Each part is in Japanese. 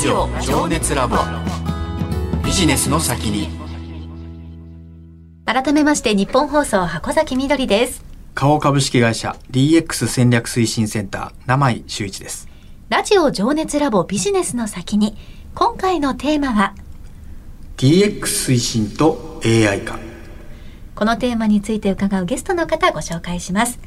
ジオ情熱ラボ。ビジネスの先に。改めまして日本放送箱崎みどりです。花王株式会社 DX 戦略推進センター名井修一です。ラジオ情熱ラボビジネスの先に。今回のテーマは DX 推進と AI 化。このテーマについて伺うゲストの方ご紹介します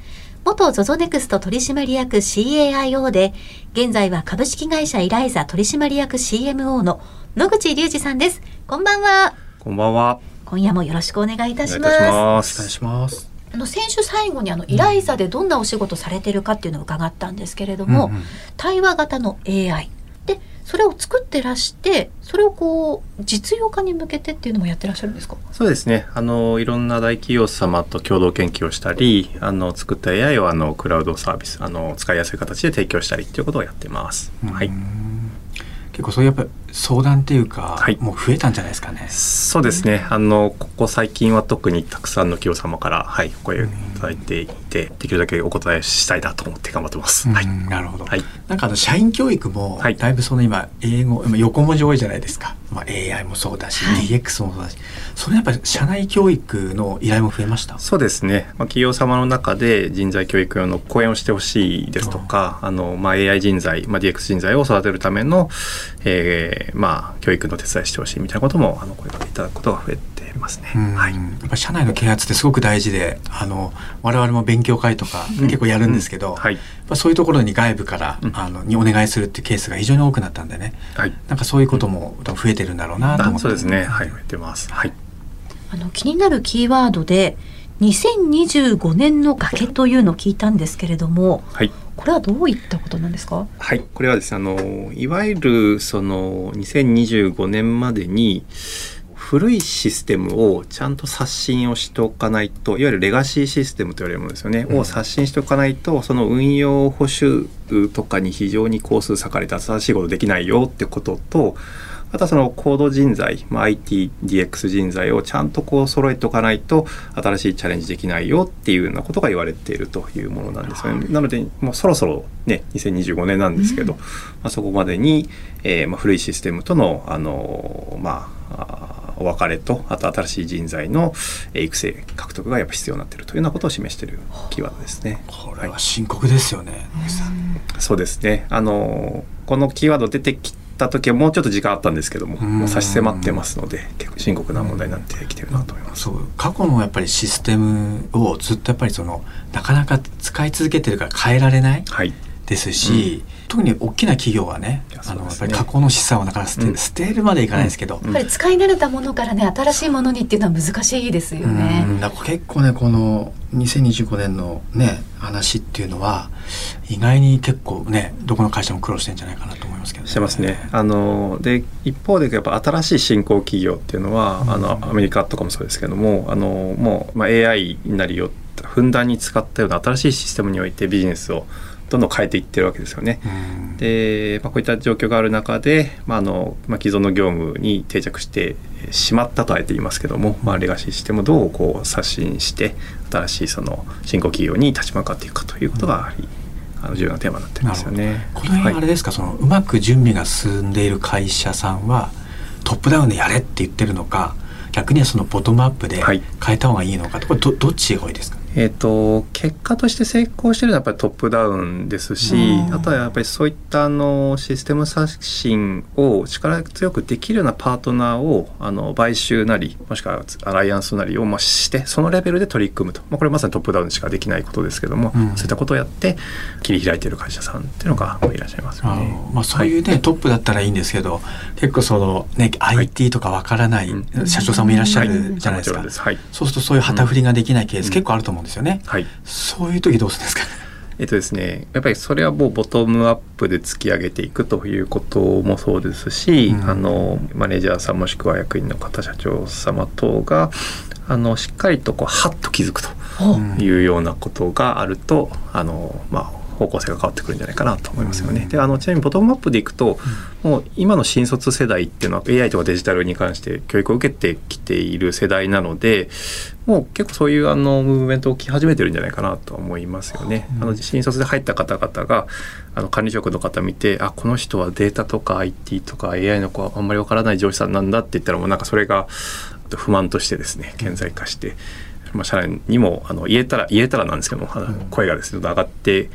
元 ZOZO ネクスト取締役 CAIO で現在は株式会社イライザ取締役 CMO の野口隆二さんです。こんばんは。こんばんは。今夜もよろしくお願いいたします。お願いしお願いますします。あの先週最後にあのイライザでどんなお仕事されてるかっていうのを伺ったんですけれども、うんうん。対話型の AI でそれを作ってらしてそれをこう実用化に向けてっていうのもやってらっしゃるんですか？そうですね。あのいろんな大企業様と共同研究をしたりあの作った AI をあのクラウドサービスあの使いやすい形で提供したりっていうことをやってます、はい。結構そういうやっぱり相談っていうか、はい。もう増えたんじゃないですかね。そうですね。あのここ最近は特にたくさんの企業様からはいお声をいただいていてできるだけお答えしたいなと思って頑張ってます、はい。うんなるほど、はい。なんかあの社員教育もはい。だいぶその今英語今横文字多いじゃないですか、まあ、AI もそうだし、はい。DX もそうだし。それやっぱり社内教育の依頼も増えました？そうですね、まあ、企業様の中で人材教育用の講演をしてほしいですとか、あのまあ、AI 人材、まあ、DX 人材を育てるための、えーまあ、教育の手伝いしてほしいみたいなこともあの声かいただくことが増えてますね。うん。はい。やっぱ社内の啓発ってすごく大事であの我々も勉強会とか結構やるんですけど、はい。やっぱそういうところに外部から、うん。あのにお願いするっていうケースが非常に多くなったんでね。はい。なんかそういうことも多分増えてるんだろうなと思って。あそうですね、はい、増えてます。はい。あの気になるキーワードで2025年の崖というのを聞いたんですけれどもはいこれはどういったことなんですか？はい、これはですねあのいわゆるその2025年までに古いシステムをちゃんと刷新をしておかないといわゆるレガシーシステムと言われるものですよね、うん。を刷新しておかないとその運用保守とかに非常に工数割かれて新しいことできないよってこととあとはそのコード人材、まあ、ITDX 人材をちゃんとこう揃えておかないと新しいチャレンジできないよっていうようなことが言われているというものなんですよね。なのでもうそろそろね2025年なんですけど、まあ、そこまでに、えーまあ、古いシステムとのあのまあお別れとあと新しい人材のえー育成獲得がやっぱ必要になっているというようなことを示しているキーワードですね。これは深刻ですよね、野口さんそうですね。あのこのキーワード出てきた時はもうちょっと時間あったんですけども、うん。もう差し迫ってますので、結構深刻な問題になってきてるなと思います。そう。過去のやっぱりシステムをずっとやっぱりそのなかなか使い続けてるから変えられないはい。ですし、特に大きな企業はねいやあのやっぱり過去の資産をなかなか捨て,、うん。捨てるまでいかないですけど、うん。やっぱり使い慣れたものからね新しいものにっていうのは難しいですよね。うん。だ結構ねこの2025年のね話っていうのは意外に結構ねどこの会社も苦労してんじゃないかなと思いますけど、してますね。あので一方でやっぱ新しい新興企業っていうのは、うんあのアメリカとかもそうですけども、あのもうまあ AI なりをふんだんに使ったような新しいシステムにおいてビジネスをどんどん変えていってるわけですよね。うんで、まあ、こういった状況がある中で、まああのまあ、既存の業務に定着してしまったとあえて言いますけども、まあ、レガシーシステムをどうこう刷新して新しいその新興企業に立ち向かっていくかということがやはりあの重要なテーマになってるんですよね。この辺あれですか、そのうまく準備が進んでいる会社さんはトップダウンでやれって言ってるのか逆にはそのボトムアップではい。変えた方がいいのかとこれどどっちが多いですか？えー、と結果として成功してるのはやっぱりトップダウンですしうん。あとはやっぱりそういったあのシステム刷新を力強くできるようなパートナーをあの買収なりもしくはアライアンスなりをまあしてそのレベルで取り組むと、まあ、これまさにトップダウンしかできないことですけども、うん。そういったことをやって切り開いている会社さんっていうのがまあいらっしゃいますよあねの。まあ、そういうね、トップだったらいいんですけど結構そのね IT とかわからないうん。社長さんもいらっしゃはい。るじゃないですか、はい。そうするとそういう旗振りができないケースうん。結構あると思うんですよね、はい。そういう時どうするんですか？えっとですね、やっぱりそれはもうボトムアップで突き上げていくということもそうですし、うん。あのマネージャーさんもしくは役員の方社長様等があのしっかりとこうハッと気づくというようなことがあると、あのまあ方向性が変わってくるんじゃないかなと思いますよね。であのちなみにボトムアップでいくと、もう今の新卒世代っていうのは AI とかデジタルに関して教育を受けてきている世代なのでもう結構そういうあのムーブメント起き始めてるんじゃないかなと思いますよね。あの新卒で入った方々があの管理職の方見てあこの人はデータとか IT とか AI の子はあんまりわからない上司さんなんだって言ったらもうなんかそれが不満としてですね顕在化して。まあ、社内にもあの言えたら言えたらなんですけども、あの声がですね上がって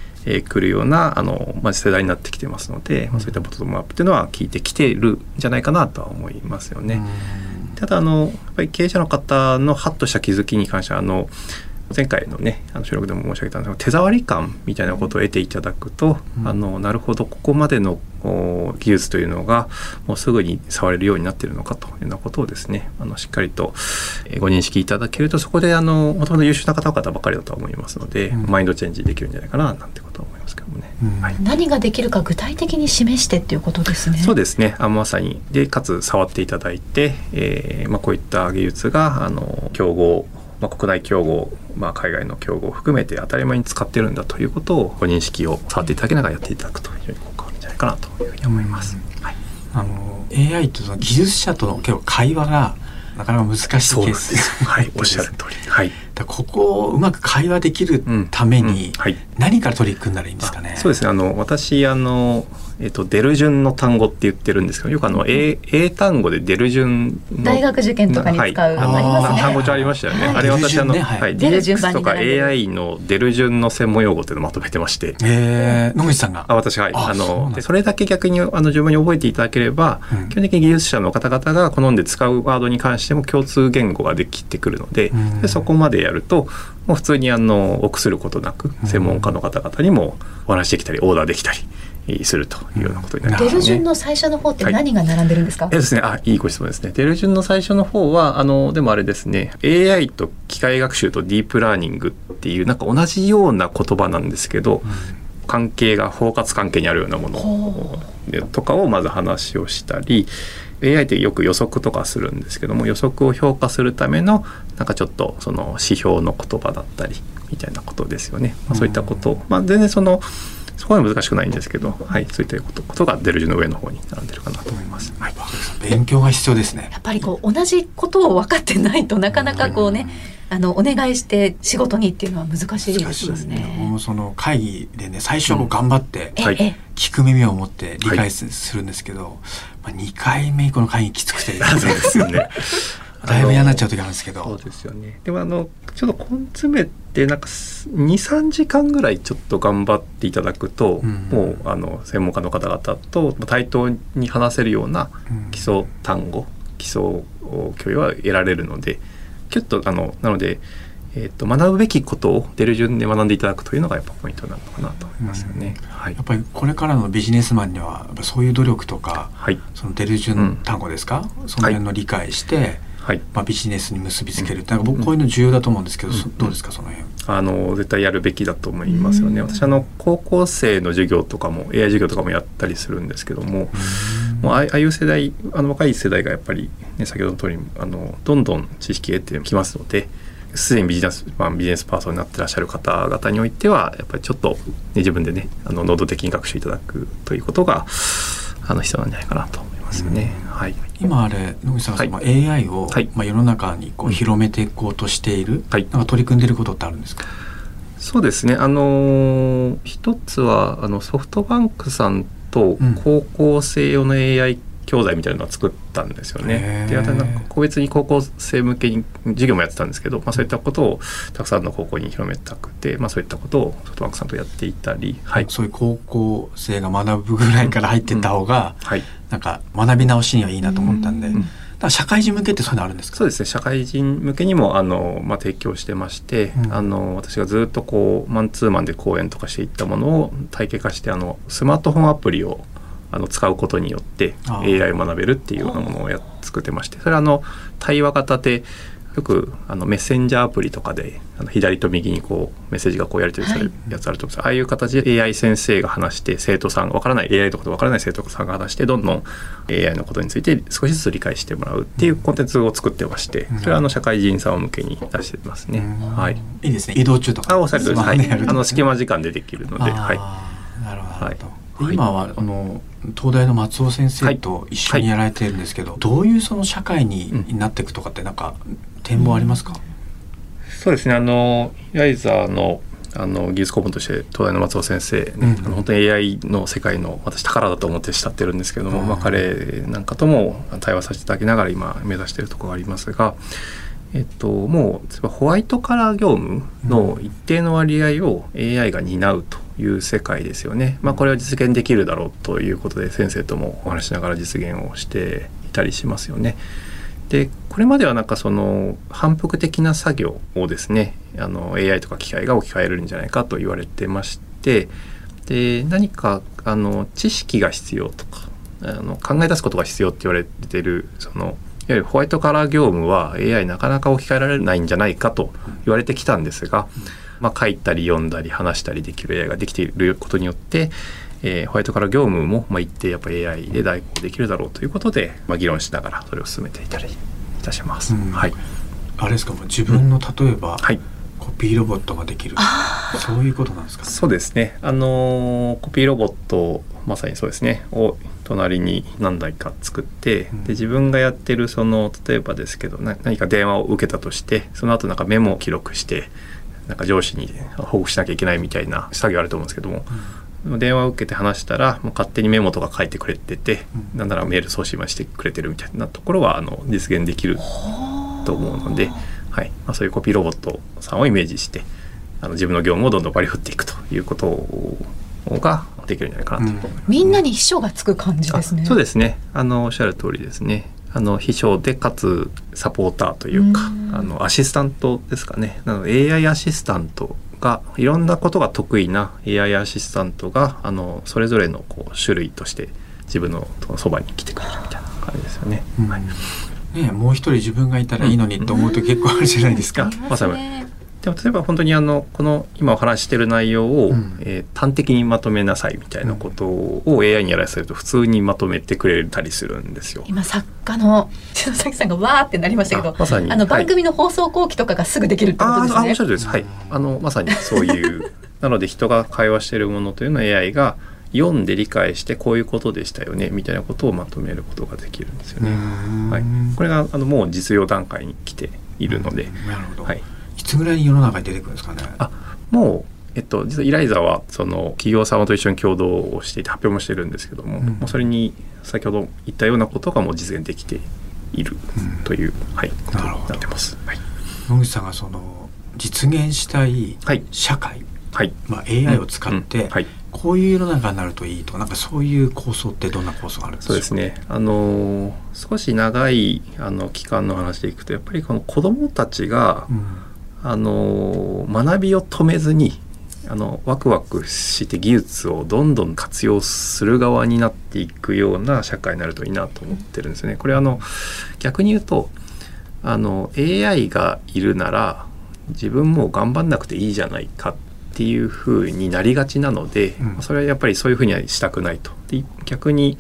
くるようなあの、まあ、世代になってきてますので、まあ、そういったボトムアップっていうのは聞いてきてるんじゃないかなとは思いますよね。ただあのやっぱり経営者の方のハッとした気づきに関してはあの前回のねあの収録でも申し上げたんですが手触り感みたいなことを得ていただくと、うん、あのなるほどここまでの技術というのがもうすぐに触れるようになっているのかというようなことをですねあのしっかりとご認識いただけるとそこであのもともと優秀な方々ばかりだと思いますので、うん、マインドチェンジできるんじゃないかななんてことを思いますけどもね、うん。はい、何ができるか具体的に示してっていうことですね。そうですね。あまさに。でかつ触っていただいて、えーまあ、こういった技術があの競合まあ、国内競合、まあ、海外の競合を含めて当たり前に使ってるんだということをご認識を触っていただきながらやっていただくと非常に効果あるんじゃないかなというふうに思います。はい、あの AI とその技術者との結構会話がなかなか難しいケースです。はい、おっしゃる通り。はい。ここをうまく会話できるために、何から取り組んだらいいんですかね？そうですね。あの私あのえっと、出る順の単語って言ってるんですけどよくあの英英単語で出る順大学受験とかに使う、はい、あね単語帳ありましたよね、はい、あれ私あの、ね、はい、DX とか AI の出る順の専門用語っていうのをまとめてまして。えー、野口さんが？あ私はい。あのでそれだけ逆にあの自分に覚えていただければ、うん、基本的に技術者の方々が好んで使うワードに関しても共通言語ができてくるのででそこまでやるともう普通にあの臆することなく専門家の方々にもお話できたりオーダーできたりするというようなことになります、ね、デル順の最初の方って何が並んでるんですか、はい、ですね。あいいご質問ですね。デル順の最初の方はあのでもあれですね。AI と機械学習とディープラーニングっていうなんか同じような言葉なんですけど、うん、関係が包括関係にあるようなものとかをまず話をしたり AI ってよく予測とかするんですけども予測を評価するためのなんかちょっとその指標の言葉だったりみたいなことですよね。まあ、そういったこと、まあ、全然そのそこは難しくないんですけど、はい、そういったことことがデルジュの上の方に並んでるかなと思います。はい、勉強が必要ですね。やっぱりこう同じことを分かってないとなかなかこうね、あのお願いして仕事にっていうのは難しいですよね。もうその会議でね最初は頑張って聞く耳を持って理解するんですけど、まあ2回目以降の会議きつくて、そうですよね。だいぶ嫌になっちゃう時あるんですけど。そうですよね。でもあのちょっと根詰めてなんか23時間ぐらいちょっと頑張っていただくと、うん、もうあの専門家の方々と対等に話せるような基礎単語、うん、基礎教養は得られるのできゅっとあのなのでえーと、学ぶべきことを出る順で学んでいただくというのがやっぱポイントなのかなと思いますよね。うん。はい、やっぱりこれからのビジネスマンにはそういう努力とか、はい、その出る順単語ですか、うん、その辺の理解して、はい、まあ、ビジネスに結びつけるって、うん、僕こういうの重要だと思うんですけど、うん、どうですかその辺？あの絶対やるべきだと思いますよね。私あの高校生の授業とかも AI 授業とかもやったりするんですけども、もうああいう世代あの若い世代がやっぱり、ね、先ほどの通りあのどんどん知識得てきますのですでにビジネス、まあ、ビジネスパーソンになってらっしゃる方々においてはやっぱりちょっと、ね、自分でねあの能動的に学習いただくということがあの必要なんじゃないかなと思いますよね。はい、今あれ野口さん、はい、AI を、はい、まあ、世の中にこう広めていこうとしている、はい、なんか取り組んでいることってあるんですか？そうですね。あのー、一つはあのソフトバンクさんと高校生用の AI 教材みたいなのを作ったんですよね。でなんか個別に高校生向けに授業もやってたんですけど、まあ、そういったことをたくさんの高校に広めたくて、まあ、そういったことをソフトバンクさんとやっていたり、はい、そういう高校生が学ぶぐらいから入ってった方が、うん。うん、はい、なんか学び直しにはいいなと思ったんで。うんだ社会人向けってそういうのあるんですか？そうですね。社会人向けにもあの、まあ、提供してまして、うん、あの私がずっとこうマンツーマンで講演とかしていったものを体系化してあのスマートフォンアプリをあの使うことによって AI を学べるっていうようなものをや作ってましてそれはあの対話型でよくあのメッセンジャーアプリとかであの左と右にこうメッセージがこうやり取りされるやつあると思うんです、はい、ああいう形で AI 先生が話して生徒さんわからない AI のことわからない生徒さんが話してどんどん AI のことについて少しずつ理解してもらうっていうコンテンツを作ってましてそれはあの社会人さん向けに出してますね。はい、い。いですね。移動中とか、あおあの隙間時間でできるので。はい、なるほど、はい。今はあの東大の松尾先生と一緒にやられてるんですけど、はい。はい、どういうその社会になっていくとかってなんか展望ありますか、そうですね。あのヤイザーのあの技術顧問として東大の松尾先生、ね、うん、あの本当に AI の世界の私宝だと思って慕ってるんですけども、うん、まあ、彼なんかとも対話させていただきながら今目指しているところがありますが、えっと、もうホワイトカラー業務の一定の割合を AI が担うという世界ですよね。まあ、これは実現できるだろうということで先生ともお話しながら実現をしていたりしますよね。でこれまではなんかその反復的な作業をですねあの AI とか機械が置き換えるんじゃないかと言われてましてで何かあの知識が必要とかあの考え出すことが必要って言われてるそのいわゆるホワイトカラー業務は AI なかなか置き換えられないんじゃないかと言われてきたんですが、まあ、書いたり読んだり話したりできる AI ができていることによって、えー、ホワイトカラー業務も、まあ、一定やっぱ AI で代行できるだろうということで、まあ、議論しながらそれを進めていたりいたします。はい、あれですかもう自分の例えば、うん、はい。コピーロボットができるそういうことなんですか、そうですね。あのー、コピーロボットまさにそうですね。を隣に何台か作って、うん、で自分がやってるその例えばですけど何か電話を受けたとしてその後なんかメモを記録してなんか上司に報告しなきゃいけないみたいな作業あると思うんですけども、うん、電話を受けて話したらもう勝手にメモとか書いてくれてて、うん、なんならメール送信はしてくれてるみたいなところはあの実現できると思うので、はいまあ、そういうコピーロボットさんをイメージしてあの自分の業務をどんどん割り振っていくということができるんじゃないかなと、うん、みんなに秘書がつく感じですね。そうですね。あのおっしゃる通りですね。あの秘書でかつサポーターというか、うあのアシスタントですかね。なので AI アシスタントがいろんなことが得意な AI アシスタントがあのそれぞれのこう種類として自分のそばに来てくれるみたいな感じですよね。うん、はい。ね、もう一人自分がいたらいいのにと思うと結構あるじゃないですか。まさにでも例えば本当にあのこの今お話してる内容を、うん、えー、端的にまとめなさいみたいなことを AI にやらせると普通にまとめてくれたりするんですよ。今作家の篠崎さんがわーってなりましたけどまさにあの番組の放送後期とかがすぐできるってことですね。ああおっしゃるです、はい、あのまさにそういう なので人が会話しているものというのは AI が読んで理解してこういうことでしたよねみたいなことをまとめることができるんですよね。はい、これがあのもう実用段階に来ているので。なるほど。はい。いつぐらいに世の中に出てくるんですかね？あ、もうえっと、実はイライザはその企業様と一緒に共同をしていて発表もしてるんですけども、うん、もうそれに先ほど言ったようなことがもう実現できているという、うん、はい、ことになってます。はい、野口さんがその実現したい社会、はい、まあ、AI を使って、はい、こういう世の中になるといいとかなんかそういう構想ってどんな構想があるんですかそうですね。あの少し長いあの期間の話でいくとやっぱりこの子どもたちが、うん、あの学びを止めずにあのワクワクして技術をどんどん活用する側になっていくような社会になるといいなと思ってるんですね。これあの逆に言うとあの AI がいるなら自分も頑張んなくていいじゃないかっっていうふうになりがちなので、うん、それはやっぱりそういうふうにはしたくないと。で逆に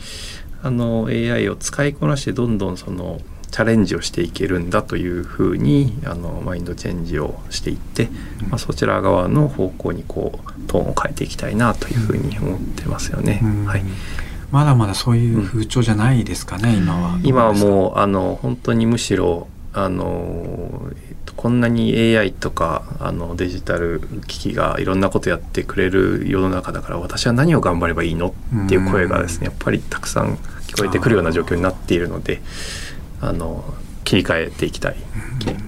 あの AI を使いこなしてどんどんそのチャレンジをしていけるんだというふうにあのマインドチェンジをしていって、うん、まあ、そちら側の方向にこうトーンを変えていきたいなというふうに思ってますよね。はい、まだまだそういう風潮じゃないですかね、うん、今は。今はもうあの本当にむしろあのこんなに AI とかあのデジタル機器がいろんなことやってくれる世の中だから私は何を頑張ればいいのっていう声がですねやっぱりたくさん聞こえてくるような状況になっているのであの切り替えていきたい、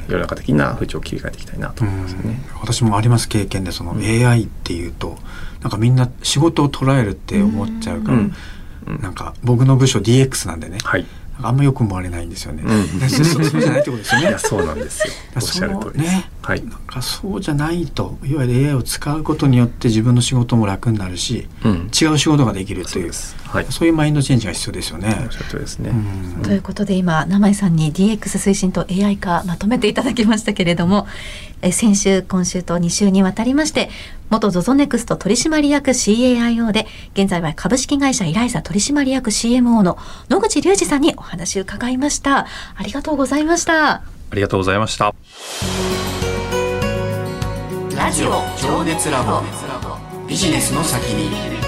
世の中的な風潮を切り替えていきたいなと思いますね。私もあります経験でその AI っていうと、なんかみんな仕事を捉えるって思っちゃうから、うん、なんか僕の部署 DX なんでね、はい、あんまよく思われないんですよね。うん、そうじゃないってことですよね。そうなんですよ。おっしゃる通りね、はい、なんかそうじゃないといわゆる AI を使うことによって自分の仕事も楽になるし、うん、違う仕事ができるというはい、そういうマインドチェンジが必要ですよね。ですね、うん、ということで今名前さんに DX 推進と AI 化まとめていただきましたけれどもえ先週今週と2週にわたりまして元 ZOZO ネクスト取締役 CAIO で現在は株式会社イライザ取締役 CMO の野口隆二さんにお話を伺いました。ありがとうございました。ありがとうございました。ラジオ情熱ラボ。ビジネスの先に